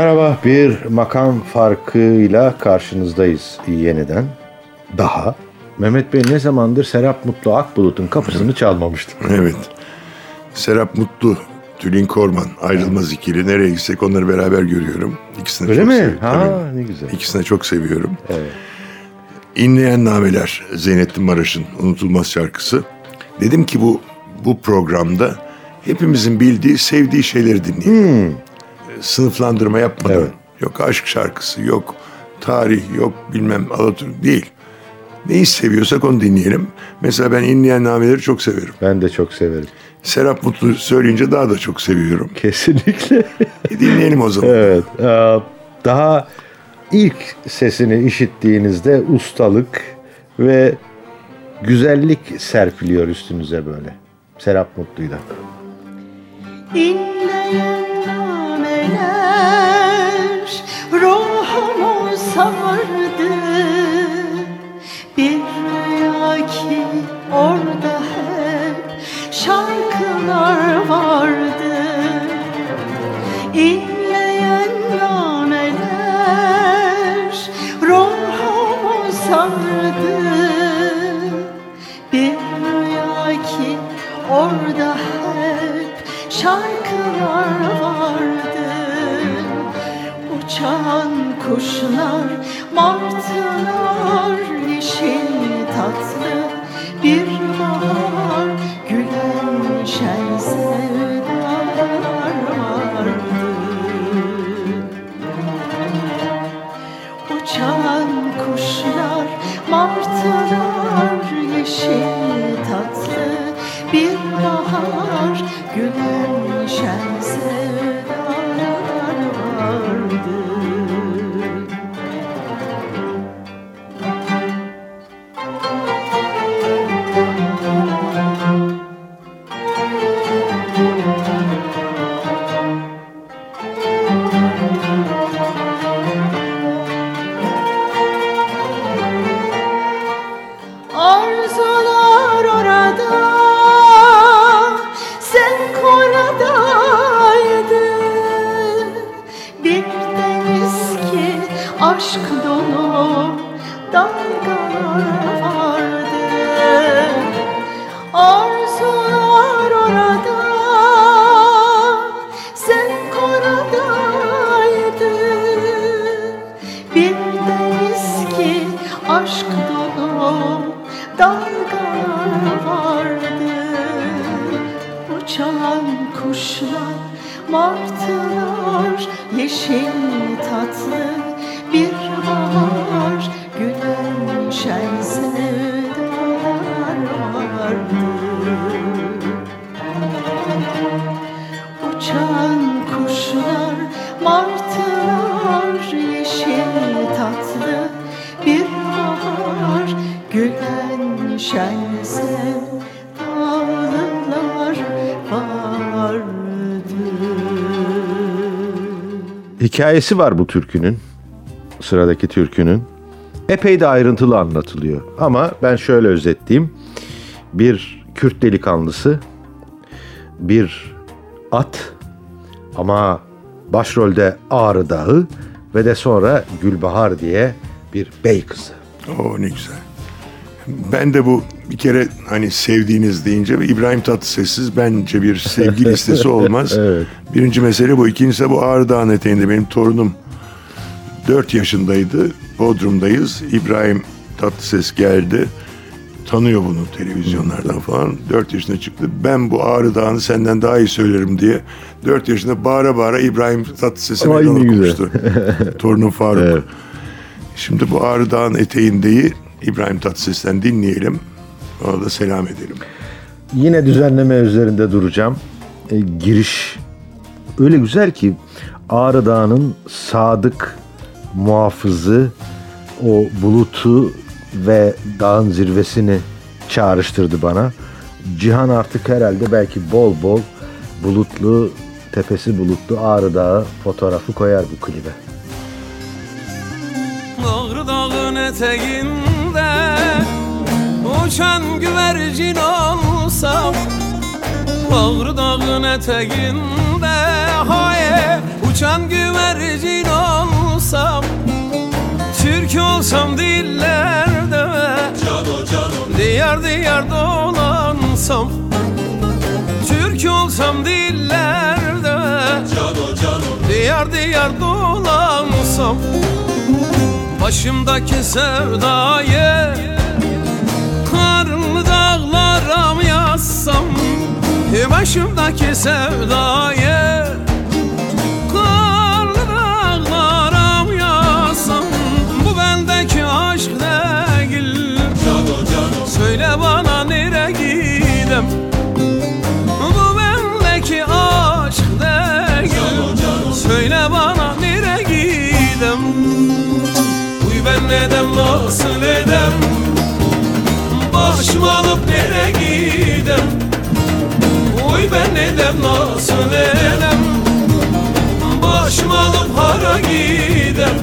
Merhaba, bir makam farkıyla karşınızdayız yeniden. Daha. Mehmet Bey ne zamandır Serap Mutlu Akbulut'un kapısını çalmamıştı. Evet. Serap Mutlu, Tülin Korman ayrılmaz ikili. Nereye gitsek onları beraber görüyorum. İkisini Öyle çok mi? seviyorum. Ha, ne güzel. İkisini çok seviyorum. Evet. İnleyen Nameler Zeynettin Maraş'ın unutulmaz şarkısı. Dedim ki bu bu programda hepimizin bildiği, sevdiği şeyleri dinleyelim. Sınıflandırma yapmadan. Evet. Yok aşk şarkısı, yok tarih, yok bilmem Alaturk değil. Neyi seviyorsak onu dinleyelim. Mesela ben İnleyen Nameleri çok severim. Ben de çok severim. Serap Mutlu söyleyince daha da çok seviyorum. Kesinlikle. E dinleyelim o zaman. evet. Ee, Daha ilk sesini işittiğinizde ustalık ve güzellik serpiliyor üstünüze böyle. Serap Mutlu'yla. İnleyen sardı Bir rüya ki orada hep şarkılar vardı. İnleyen nameler ruhumu sardı. Bir rüya ki orada hep şarkılar vardı Uçan kuşlar, martılar, yeşil tatlı bir bahar Gülen şen sevdalar vardı Uçan kuşlar, martılar, yeşil tatlı bir bahar Gülen şen sevdalar Hikayesi var bu türkünün. Sıradaki türkünün. Epey de ayrıntılı anlatılıyor. Ama ben şöyle özetleyeyim. Bir Kürt delikanlısı, bir at ama başrolde Ağrı Dağı ve de sonra Gülbahar diye bir bey kızı. Oo ne güzel. Ben de bu bir kere hani sevdiğiniz deyince İbrahim Tatlıses'siz bence bir sevgi listesi olmaz. Evet. Birinci mesele bu. İkincisi bu Ağrı Dağı'nın eteğinde benim torunum 4 yaşındaydı. Bodrum'dayız. İbrahim Tatlıses geldi. Tanıyor bunu televizyonlardan falan. 4 yaşında çıktı. Ben bu Ağrı Dağı'nı senden daha iyi söylerim diye 4 yaşında bağıra bağıra İbrahim Tatlıses'e meydan okumuştu. Torunum Faruk. Evet. Şimdi bu Ağrı Dağı'nın eteğindeyi İbrahim Tatlıses'ten dinleyelim. Ona da selam edelim. yine düzenleme üzerinde duracağım. E, giriş öyle güzel ki Ağrı Dağı'nın sadık muhafızı o bulutu ve dağın zirvesini çağrıştırdı bana. Cihan artık herhalde belki bol bol bulutlu, tepesi bulutlu Ağrı Dağı fotoğrafı koyar bu klibe. Ağrı dağın eteğinde Uçan güvercin olsam Ağrı dağın eteğinde Haye uçan güvercin olsam Türk olsam dillerde Diyar diyar dolansam Türk olsam dillerde Diyar diyar dolansam Başımdaki sevdayı Karlı dağlara mı yazsam? E, Başımdaki sevdayı Karlı dağlara mı yazsam? Bu bendeki aşk değil. Söyle bana nereye gidem? Bu bendeki aşk değil. Söyle bana Neden nasıl edem? Başımı alıp nereye gidem? Uy ben neden nasıl edem? Başımı alıp hara gidem?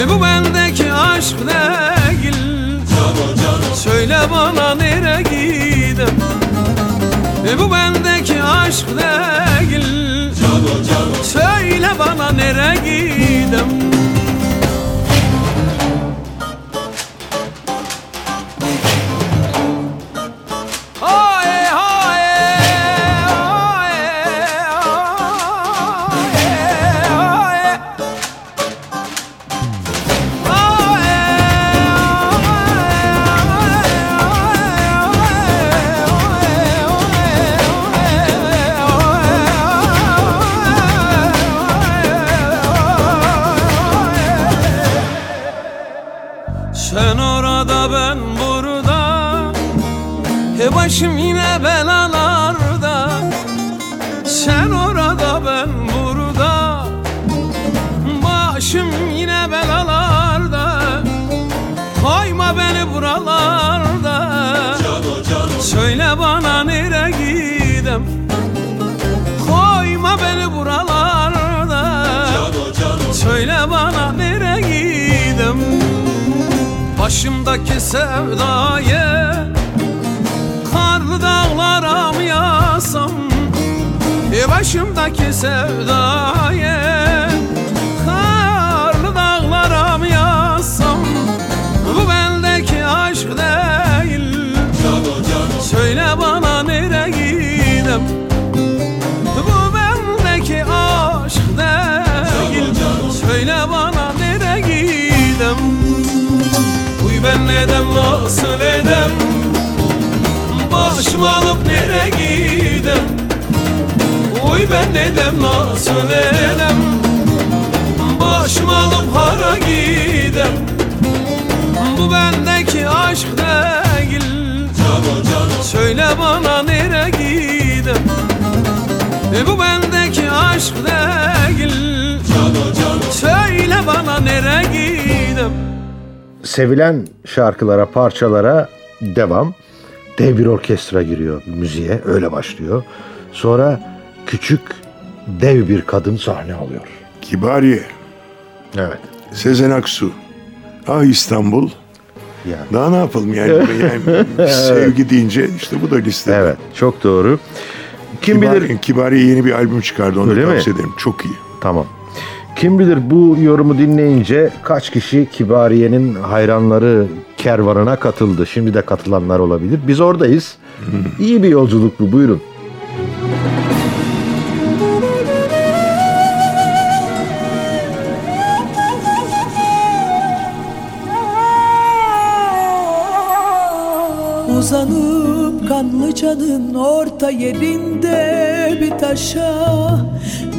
E bu bendeki aşk değil Söyle bana nereye gidem? E bu bendeki aşk değil Söyle bana nereye gidem Sevdayı Karlı dağlara mı yazsam? Bu bendeki aşk değil. Söyle bana nereye gidem Bu bendeki aşk değil. Söyle bana nereye gidem Uy ben neden nasıl edem? Başımı alıp nereye gidem ben neden nasıl edem? Başımı alıp hara gidem? Bu bendeki aşk değil. Söyle bana nereye gidem? E bu bendeki aşk değil. Söyle bana nereye gidem? Sevilen şarkılara, parçalara devam. Dev bir orkestra giriyor müziğe, öyle başlıyor. Sonra küçük, dev bir kadın sahne alıyor. Kibariye, Evet. Sezen Aksu, Ah İstanbul. Yani. Daha ne yapalım yani? yani sevgi deyince işte bu da liste. Evet, çok doğru. Kim bilir Kibariye, yeni bir albüm çıkardı onu Öyle mi? tavsiye ederim. Çok iyi. Tamam. Kim bilir bu yorumu dinleyince kaç kişi Kibariye'nin hayranları kervanına katıldı. Şimdi de katılanlar olabilir. Biz oradayız. İyi bir yolculuk bu. Buyurun. Uzanıp Kanlıca'nın orta yerinde bir taşa.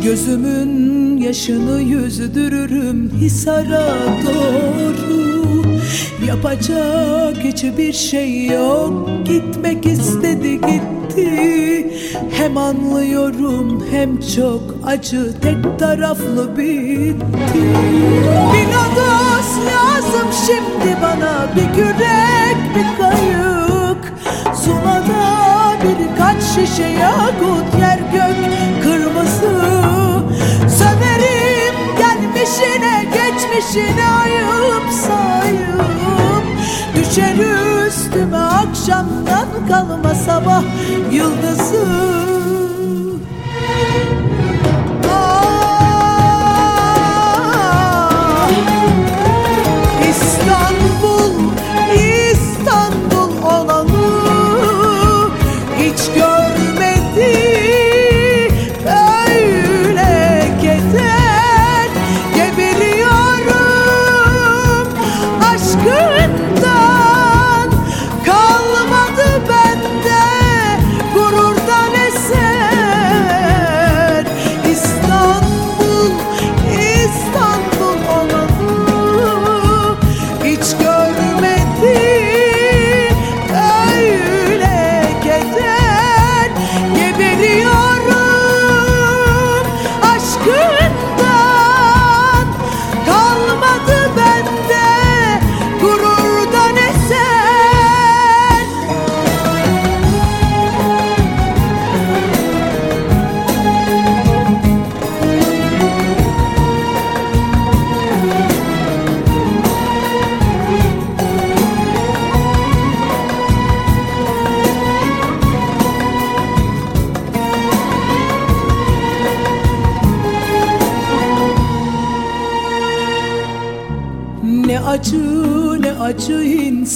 Gözümün yaşını yüzdürürüm Hisar'a doğru. Yapacak hiçbir şey yok Gitmek istedi gitti. Hem anlıyorum hem çok acı Tek taraflı bitti. Bir lazım şimdi bana Bir kürek bir kayık Zula'da birkaç şişe yakut Yer gök kırmızı. Söverim gelmişine geçmişine ayıp sayıp. Düşer üstüme akşamdan kalma sabah yıldızı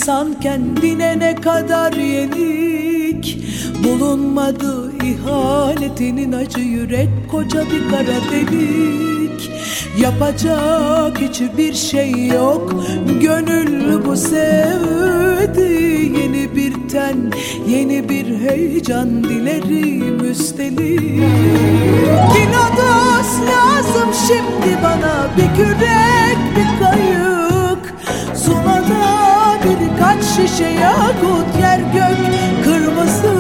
insan kendine ne kadar yenik? Bulunmadı ihanetinin acı yürek koca bir kara delik. Yapacak hiçbir şey yok Gönül bu sevdi Yeni bir ten Yeni bir heyecan dilerim üstelik. Bir lodos lazım şimdi bana Bir kürek bir kayık şişe yakut Yer gök kırmızı.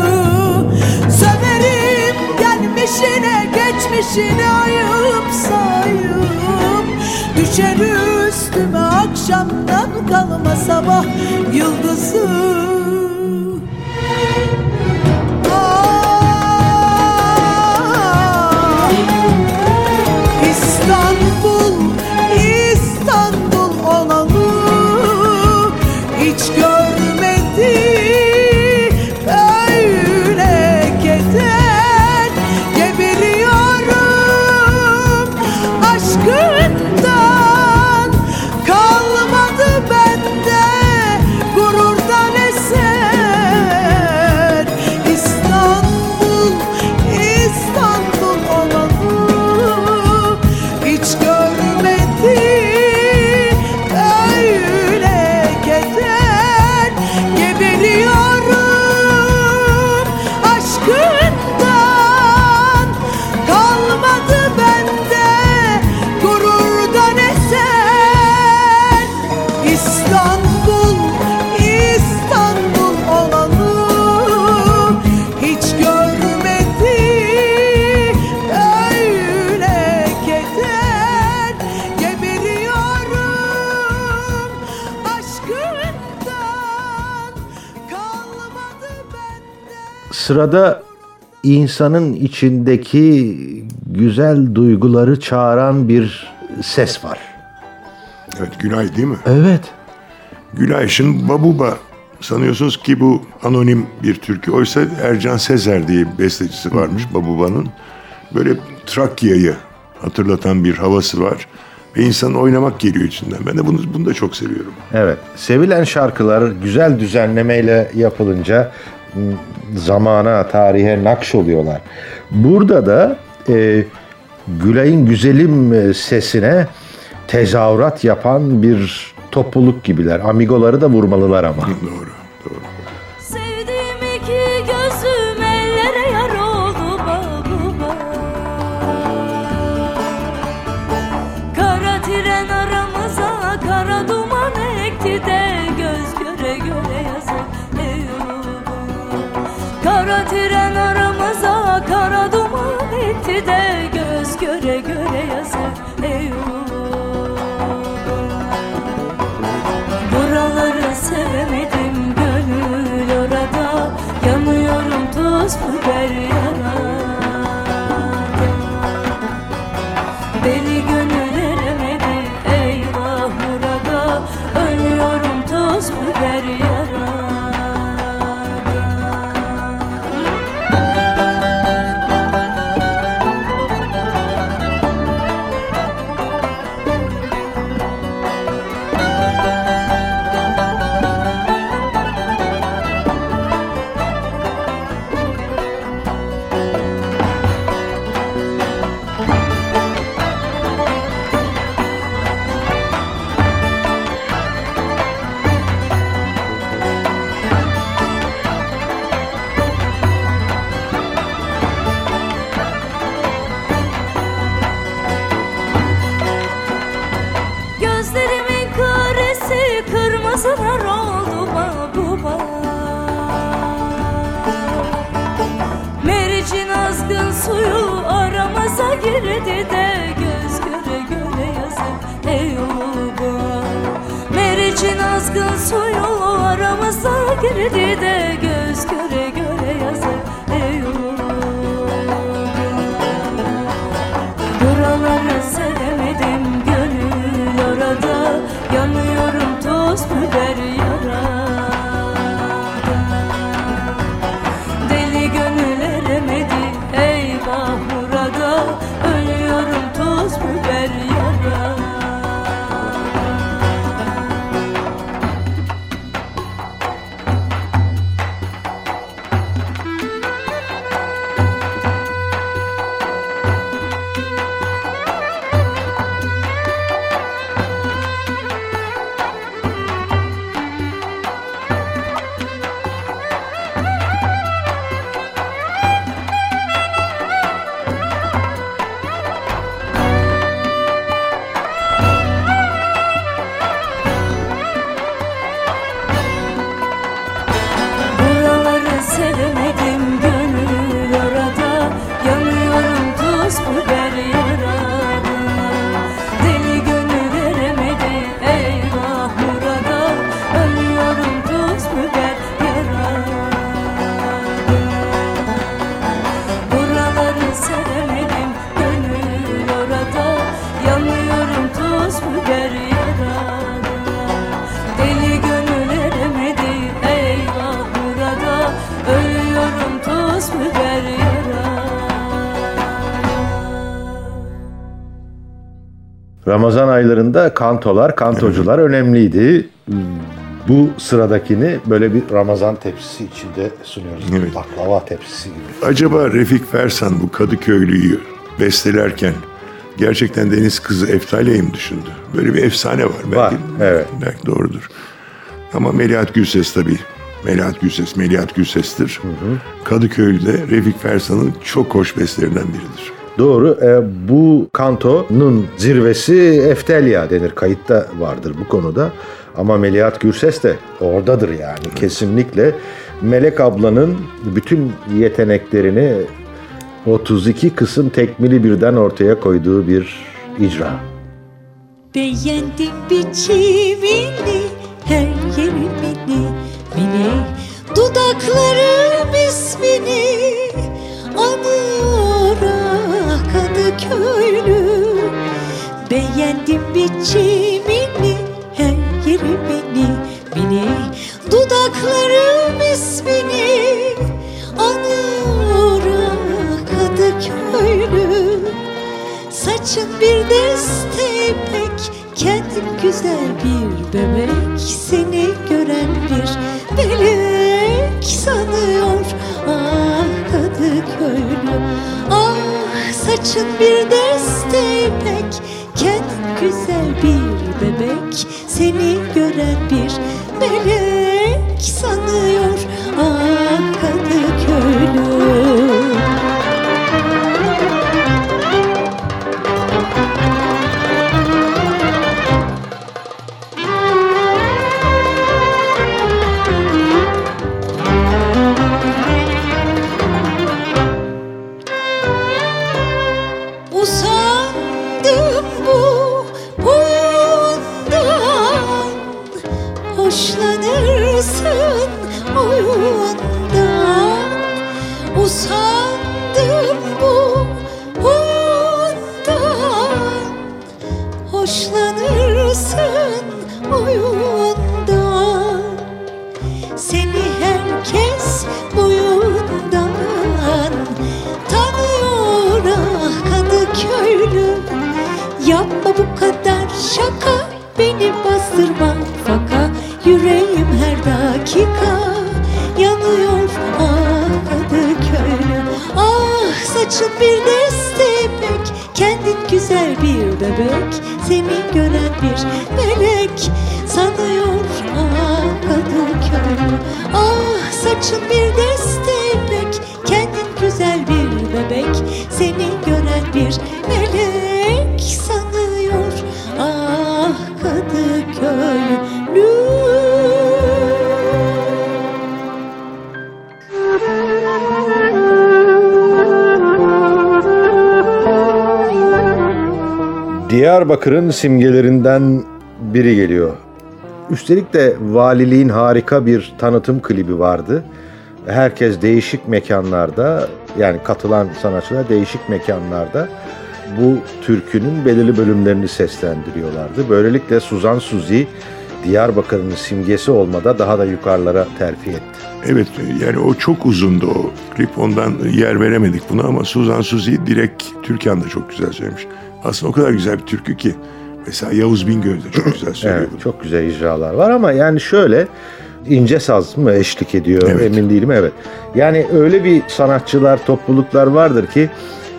Söverim gelmişine geçmişine ayıp sayıp. Düşer üstüme akşamdan kalma sabah yıldızı Sırada insanın içindeki güzel duyguları çağıran bir ses var. Evet Günay değil mi? Evet. Gülay şimdi Babuba sanıyorsunuz ki bu anonim bir türkü. Oysa Ercan Sezer diye bir bestecisi varmış Babuba'nın. Böyle Trakya'yı hatırlatan bir havası var. Ve insanın oynamak geliyor içinden. Ben de bunu, bunu da çok seviyorum. Evet. Sevilen şarkılar güzel düzenlemeyle yapılınca zamana, tarihe nakş oluyorlar. Burada da e, Gülay'ın güzelim e, sesine tezahürat yapan bir topluluk gibiler. Amigoları da vurmalılar ama. Doğru, girdi de göz göre göre yazık eyvah Buraları sevemedim gönül orada. Yanıyorum toz biber yarada Beni Ramazan aylarında kantolar, kantocular önemliydi. Bu sıradakini böyle bir Ramazan tepsisi içinde sunuyoruz. Evet. Baklava tepsisi gibi. Acaba Refik Fersan bu Kadıköylü'yü bestelerken gerçekten Deniz Kızı Eftalye'yi mi düşündü? Böyle bir efsane var. Belki, Var, evet. Belki doğrudur. Ama Melihat Gülses tabii. Melihat Gülses, Melihat Gülses'tir. Kadıköylü'de Refik Fersan'ın çok hoş bestelerinden biridir. Doğru. E, bu kantonun zirvesi Eftelya denir. Kayıtta vardır bu konuda. Ama Melihat Gürses de oradadır yani kesinlikle. Melek ablanın bütün yeteneklerini 32 kısım tekmili birden ortaya koyduğu bir icra. Beğendim biçimini, her yerimini, mini Dudaklarım ismini Kadıköylü Beğendim biçimini, her yerimini, mini Dudaklarım ismini anıyor Kadıköylü Saçın bir deste ipek Kendin güzel bir bebek. Seni gören bir melek Seni gören bir melek Sanıyor ah Kadıköylü Ah saçın bir deste ipek Kendin güzel bir bebek Seni gören bir melek Sanıyor ah Kadıköylü Diyarbakır'ın simgelerinden biri geliyor. Üstelik de valiliğin harika bir tanıtım klibi vardı. Herkes değişik mekanlarda yani katılan sanatçılar değişik mekanlarda bu türkünün belirli bölümlerini seslendiriyorlardı. Böylelikle Suzan Suzi Diyarbakır'ın simgesi olmada daha da yukarılara terfi etti. Evet yani o çok uzundu o klip ondan yer veremedik buna ama Suzan Suzi direkt Türkan da çok güzel söylemiş. Aslında o kadar güzel bir türkü ki. Mesela Yavuz Bingöl de çok güzel söylüyor Evet, bunu. çok güzel icralar var ama yani şöyle ince saz mı eşlik ediyor Evet. emin değilim evet. Yani öyle bir sanatçılar topluluklar vardır ki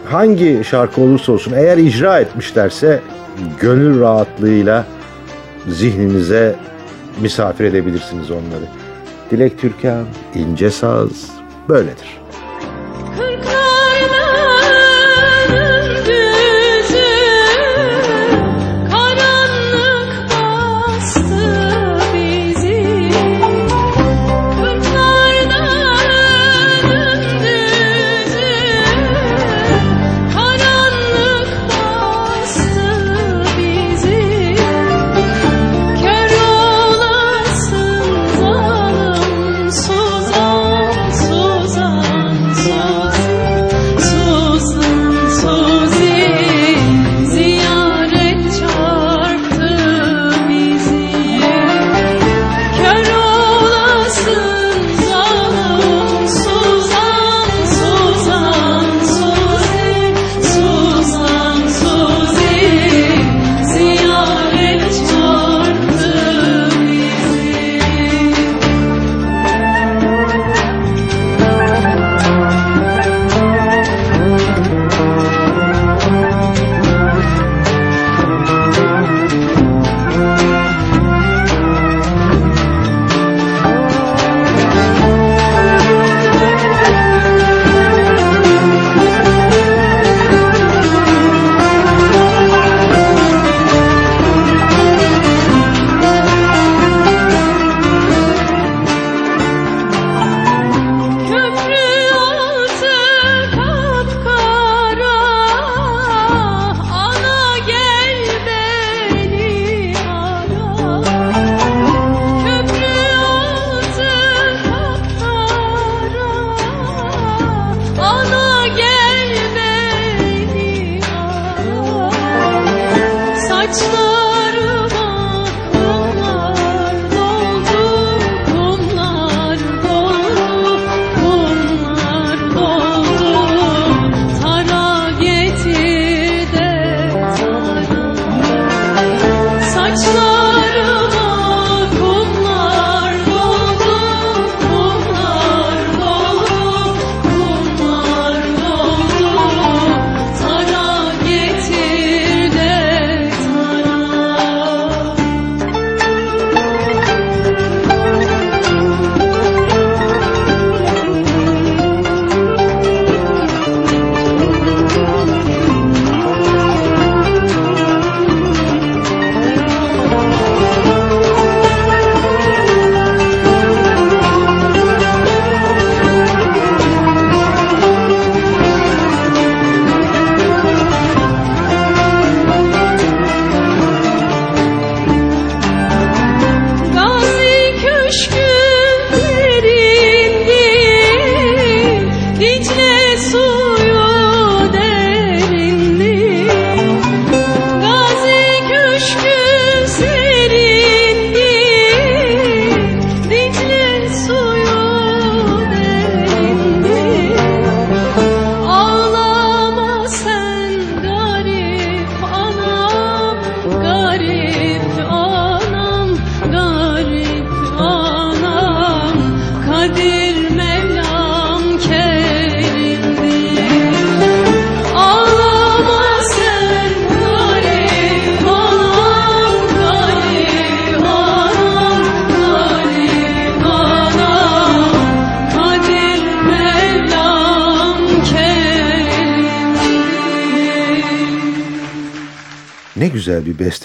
hangi şarkı olursa olsun eğer icra etmişlerse gönül rahatlığıyla zihninize misafir edebilirsiniz onları. Dilek Türkan, ince saz böyledir. Kırklarların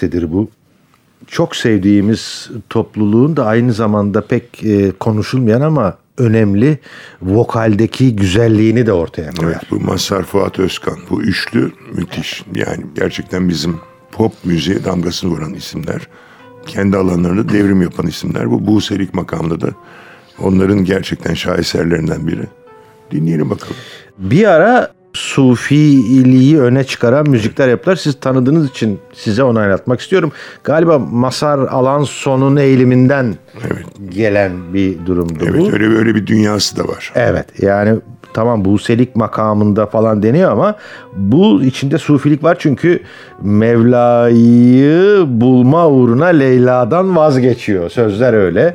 bestedir bu. Çok sevdiğimiz topluluğun da aynı zamanda pek e, konuşulmayan ama önemli vokaldeki güzelliğini de ortaya koyar. Evet bu Mazhar Fuat Özkan bu üçlü müthiş. Yani gerçekten bizim pop müziğe damgasını vuran isimler. Kendi alanlarında devrim yapan isimler. Bu Buselik makamında da onların gerçekten şaheserlerinden biri. Dinleyelim bakalım. Bir ara Sufiliği öne çıkaran müzikler yaptılar. Siz tanıdığınız için size onaylatmak istiyorum. Galiba Masar Alanson'un eğiliminden Evet. gelen bir durumdu bu. Evet öyle öyle bir dünyası da var. Evet yani tamam Buselik makamında falan deniyor ama bu içinde sufilik var çünkü Mevla'yı bulma uğruna Leyla'dan vazgeçiyor. Sözler öyle.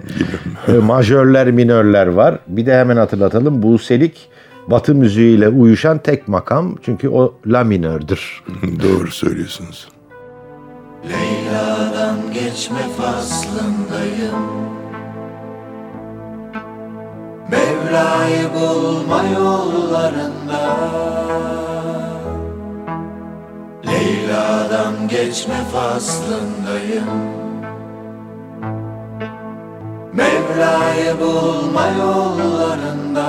E, Majörler, minörler var. Bir de hemen hatırlatalım Buselik Batı müziğiyle uyuşan tek makam çünkü o la minördür. Doğru söylüyorsunuz. Leyla'dan geçme faslındayım Mevla'yı bulma yollarında Leyla'dan geçme faslındayım Mevla'yı bulma yollarında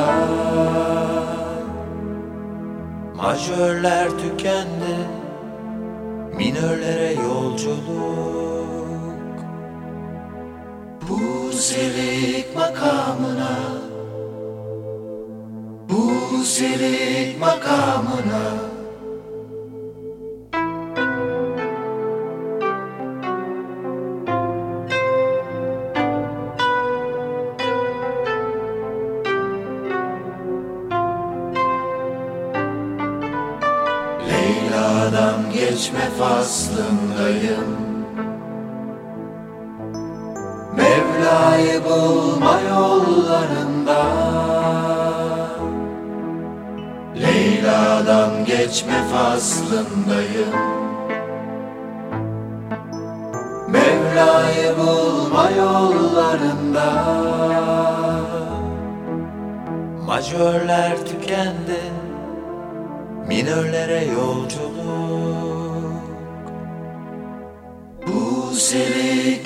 Majörler tükendi minörlere yolculuk. Bu selik makamına Bu selik makamına geçme faslındayım. Mevla'yı bulma yollarında. Leyla'dan geçme faslındayım. Mevla'yı bulma yollarında. Majörler tükendi minörlere yolculuk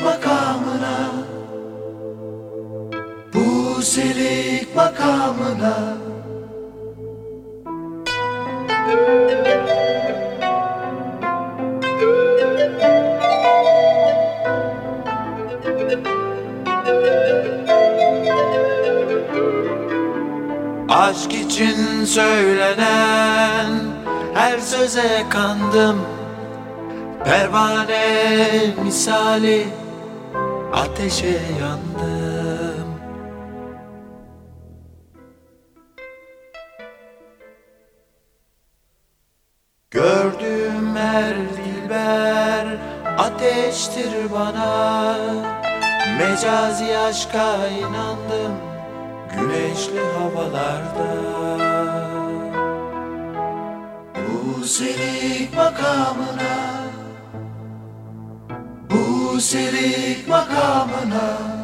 makamına. Bu selik makamına. Aşk için söylenen her söze kandım. Pervane misali ateşe yandım. Gördüğüm her dilber ateştir bana. Mecazi aşka inandım güneşli havalarda. Bu selik makamına Bu selik makamına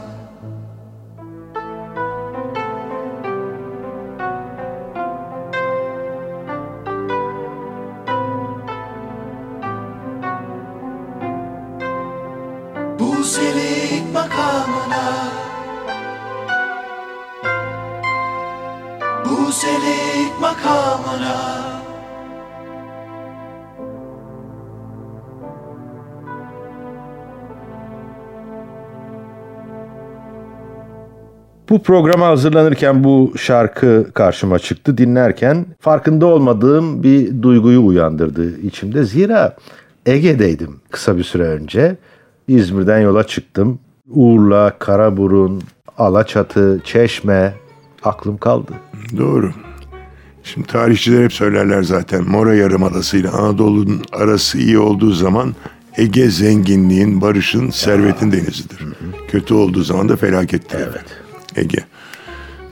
Bu programa hazırlanırken bu şarkı karşıma çıktı. Dinlerken farkında olmadığım bir duyguyu uyandırdı içimde. Zira Ege'deydim kısa bir süre önce. İzmir'den yola çıktım. Urla, Karaburun, Alaçatı, Çeşme aklım kaldı. Doğru. Şimdi tarihçiler hep söylerler zaten Mora Yarımadası ile Anadolu'nun arası iyi olduğu zaman Ege zenginliğin, barışın, servetin denizidir. Kötü olduğu zaman da felakettir. Evet. Ege.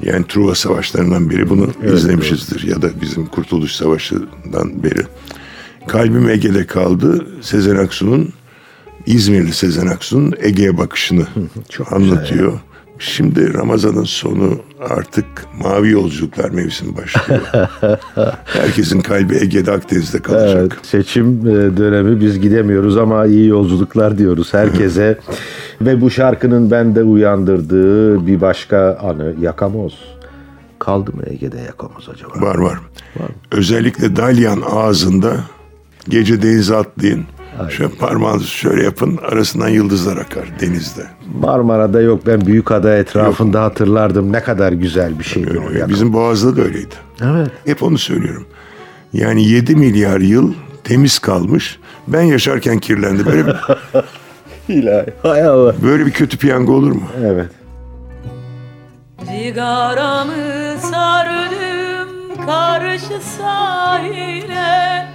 Yani Truva Savaşlarından biri bunu izlemişizdir ya da bizim Kurtuluş Savaşı'ndan beri. Kalbim Ege'de kaldı. Sezen Aksu'nun İzmirli Sezen Aksu'nun Ege'ye bakışını Çok anlatıyor. Şimdi Ramazan'ın sonu artık mavi yolculuklar mevsimi başlıyor. Herkesin kalbi Ege'de Akdeniz'de kalacak. Evet, seçim e, dönemi biz gidemiyoruz ama iyi yolculuklar diyoruz herkese. Ve bu şarkının bende uyandırdığı bir başka anı Yakamoz. Kaldı mı Ege'de Yakamoz acaba? Var var. Özellikle Dalyan ağzında gece denize atlayın. Şöyle parmağınızı şöyle yapın arasından yıldızlar akar denizde. Marmara'da yok ben Büyükada etrafında hatırlardım ne kadar güzel bir şeydi o Yakamoz. Bizim Boğaz'da da öyleydi. Evet. Hep onu söylüyorum. Yani 7 milyar yıl temiz kalmış. Ben yaşarken kirlendi. Böyle bir, İlahi. Hay Allah. böyle bir kötü piyango olur mu? Evet. Sigaramı sardım karşı sahile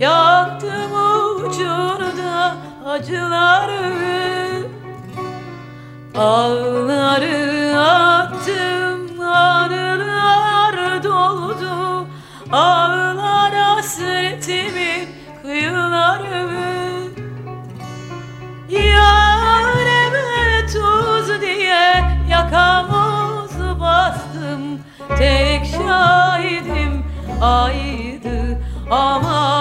Yaktım ucunda acıları. Ağları attım anılar doldu. Ağlar hasretimin kıyıları. Yareme tuz diye yakamoz bastım. Tek şahidim aydı aman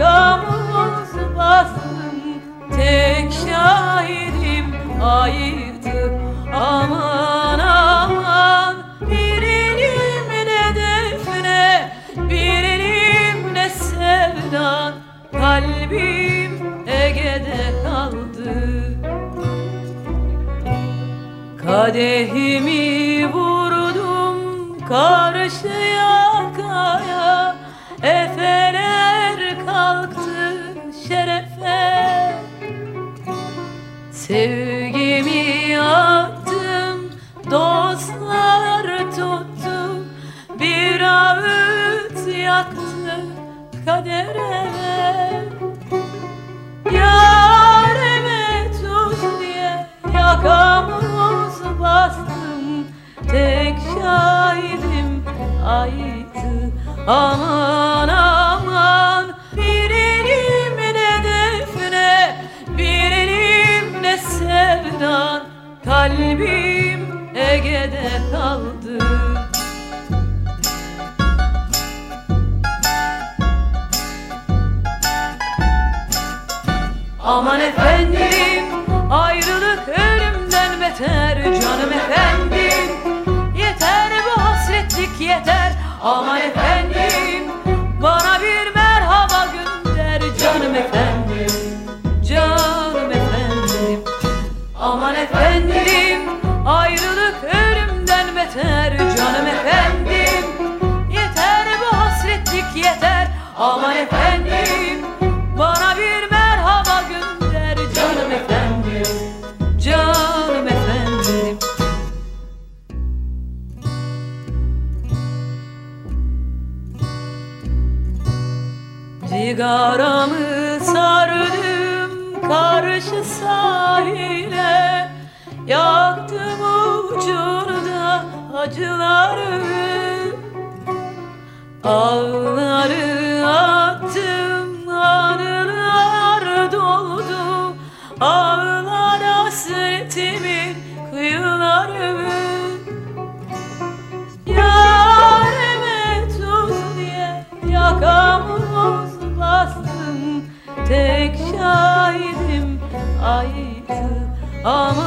yakamız bastım Tek şahidim ayırdı aman aman Bir elimde defne bir elimde sevdan. Kalbim Ege'de kaldı. Kadehimi vurdum karşıya aman aman. Bir elimde defne bir elimde sevdan. Kalbim Ege'de aman efendim Bana bir merhaba gönder. Canım efendim Canım efendim. Sigaramı sardım karşı sahile. Yaktım ucunda acıları. Ağları hasretimin kıyıları Yareme tuz diye yakamız bastım Tek şahidim aydı aman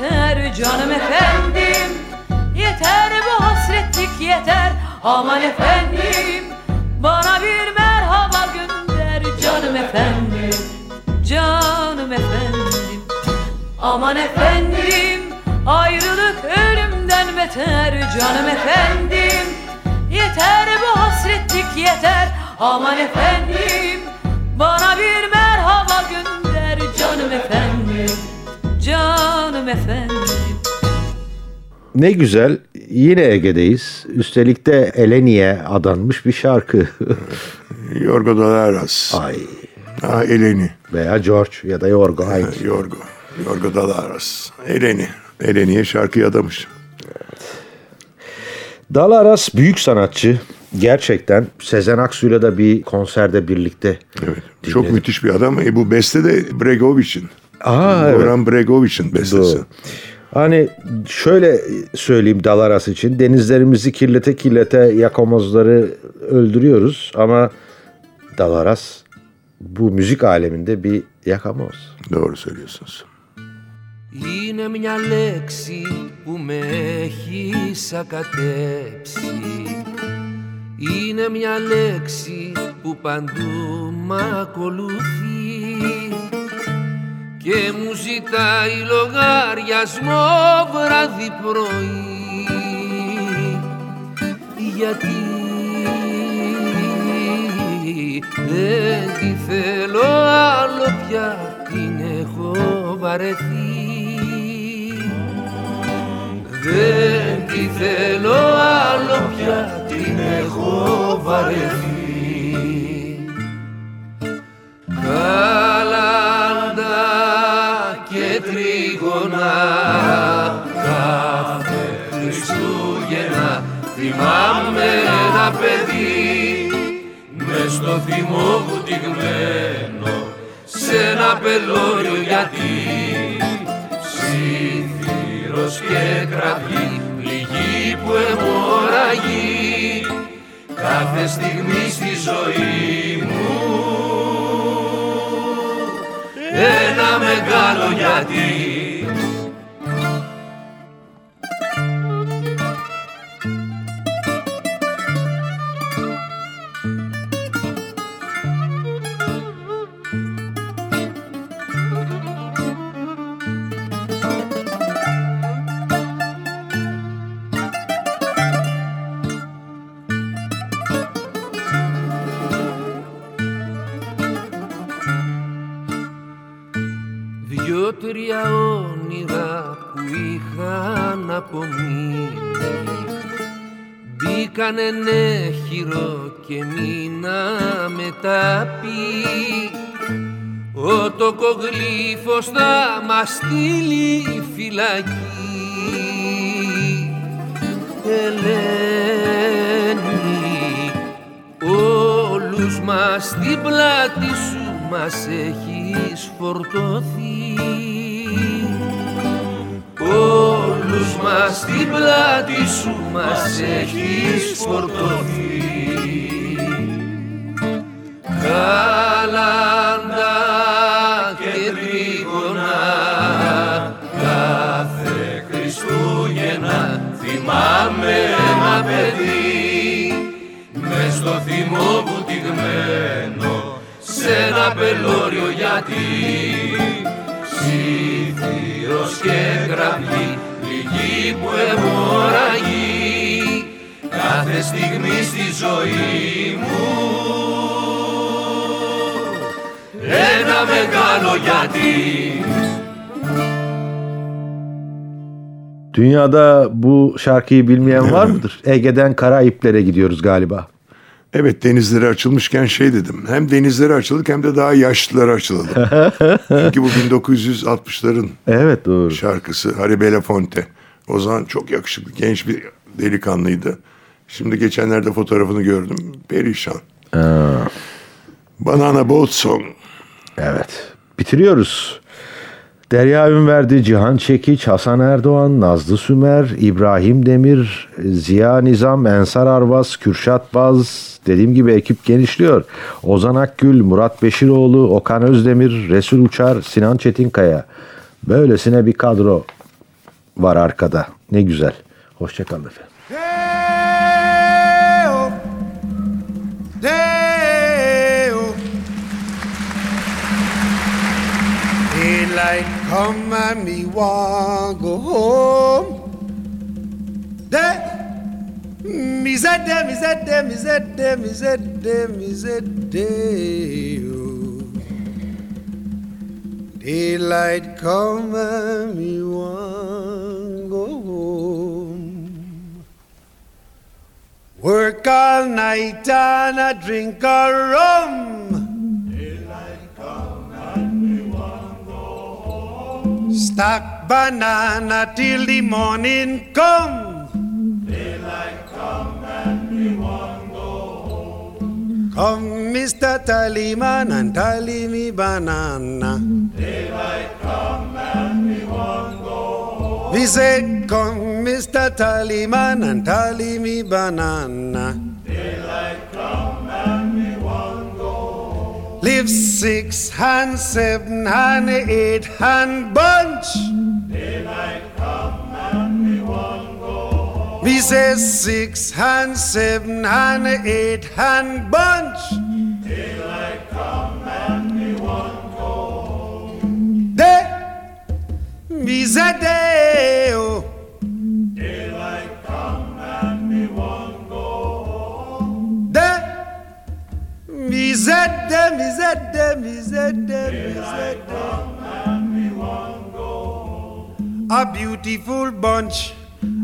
beter canım efendim. Yeter bu hasretlik yeter aman efendim. Bana bir merhaba gönder canım efendim. Canım efendim. Aman efendim ayrılık ölümden beter canım efendim. Yeter bu hasretlik yeter Aman efendim. Bana bir merhaba gönder Canım efendim Canım efendim Ne güzel. Yine Ege'deyiz. Üstelik de Eleni'ye adanmış bir şarkı. Yorgo Dalaras. Ay. Ha, Eleni. Veya George ya da Yorgo. Aynı. Yorgo. Yorgo Dalaras. Eleni. Eleni'ye şarkıyı adamış. Dalaras büyük sanatçı. Gerçekten Sezen Aksu'yla da bir konserde birlikte. Evet. Çok müthiş bir adam. E, bu beste de Bregovic'in. Aa evet. Orhan Bregovic'in bestesi. Doğru. Hani şöyle söyleyeyim Dalaras için. Denizlerimizi kirlete kirlete yakamozları öldürüyoruz ama Dalaras bu müzik aleminde bir yakamoz. Doğru söylüyorsunuz. Είναι μια λέξη που με έχει σακατέψει Είναι μια λέξη που παντού μ' ακολουθεί Και μου ζητάει λογαριασμό βράδυ πρωί. Γιατί δεν τη θέλω άλλο πια την έχω βαρεθεί. Δεν τη θέλω άλλο πια την έχω βαρεθεί Καλάντα και τρίγωνα κάθε Χριστούγεννα θυμάμαι ένα παιδί. Μες στο θυμό βουτυγμένο σε ένα πελώριο γιατί. Ψήθυρος και κραυγή πληγή που αιμορραγεί κάθε στιγμή στη ζωή μου ένα μεγάλο γιατί θα μας στείλει φυλακή. Ελένη, όλους μας στην πλάτη σου μας έχεις φορτωθεί. Όλους μας στην πλάτη σου μας έχεις φορτωθεί. Καλάντα μες στο θυμό βουτυγμένο σε ένα πελώριο γιατί ψήθυρος και κραυγή πληγή που αιμορραγεί κάθε στιγμή στη ζωή μου ένα μεγάλο γιατί Dünyada bu şarkıyı bilmeyen var mıdır? Ege'den Karayiplere gidiyoruz galiba. Evet denizleri açılmışken şey dedim. Hem denizleri açıldık hem de daha yaşlıları açılalım. Çünkü bu 1960'ların Evet doğru. şarkısı Harry Belafonte. O zaman çok yakışıklı genç bir delikanlıydı. Şimdi geçenlerde fotoğrafını gördüm. Perişan. Banana Boat Song. Evet. Bitiriyoruz. Derya Ünverdi, Cihan Çekiç, Hasan Erdoğan, Nazlı Sümer, İbrahim Demir, Ziya Nizam, Ensar Arvas, Kürşat Baz, dediğim gibi ekip genişliyor. Ozan Akgül, Murat Beşiroğlu, Okan Özdemir, Resul Uçar, Sinan Çetinkaya. Böylesine bir kadro var arkada. Ne güzel. Hoşçakalın efendim. Oh. Daylight come and me want go home. De, me said de, me said de, me said de, me said de, me said de. Daylight come and me want go home. Work all night and I drink a rum. Stack banana till the morning come. Come, and we won't go home. Come, Mr. Tallyman, and tally me banana. Daylight come and we won't go home. We say, come, Mr. Tallyman, and tally me banana. Daylight come Live six hand, seven hand, eight hand bunch. Daylight come and me say six hand, seven hand, eight hand bunch. Daylight come and me want go home. Day, me say day, oh. Mizette, Mizette, Mizette, Mizette. A beautiful bunch,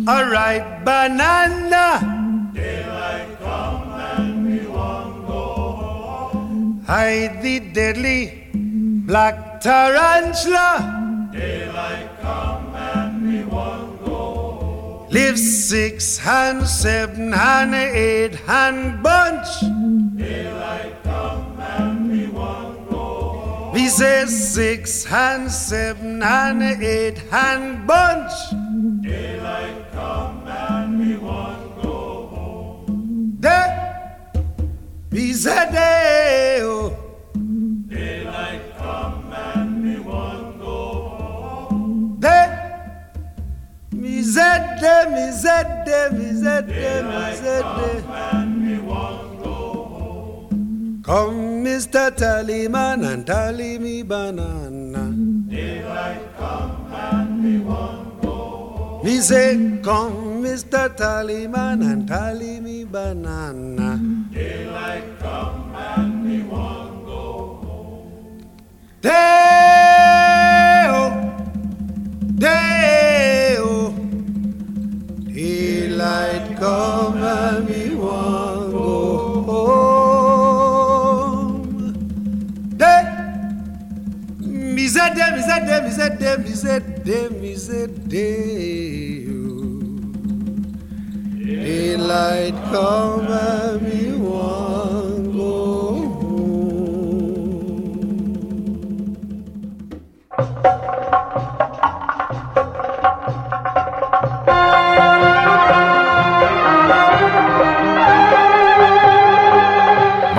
a ripe banana. Daylight come and we won't go home. Hide the deadly black tarantula. Daylight come and we won't Live six hand, seven hand, eight hand bunch. Daylight come and we want go. We say six hand, seven hand, eight hand bunch. Daylight come and we want go home. Day, be a day, oh. Daylight come Mi zede, mi zede, mi zede, mi zede. Come, Mr. Tallyman, and tally me banana. Daylight come and we won't go home. Me say, come, Mr. Tallyman, and tally me banana. Daylight come and we won't go home. Day, oh, day. Come and me want go home. Day, me day, me day, day, day. Daylight come and me want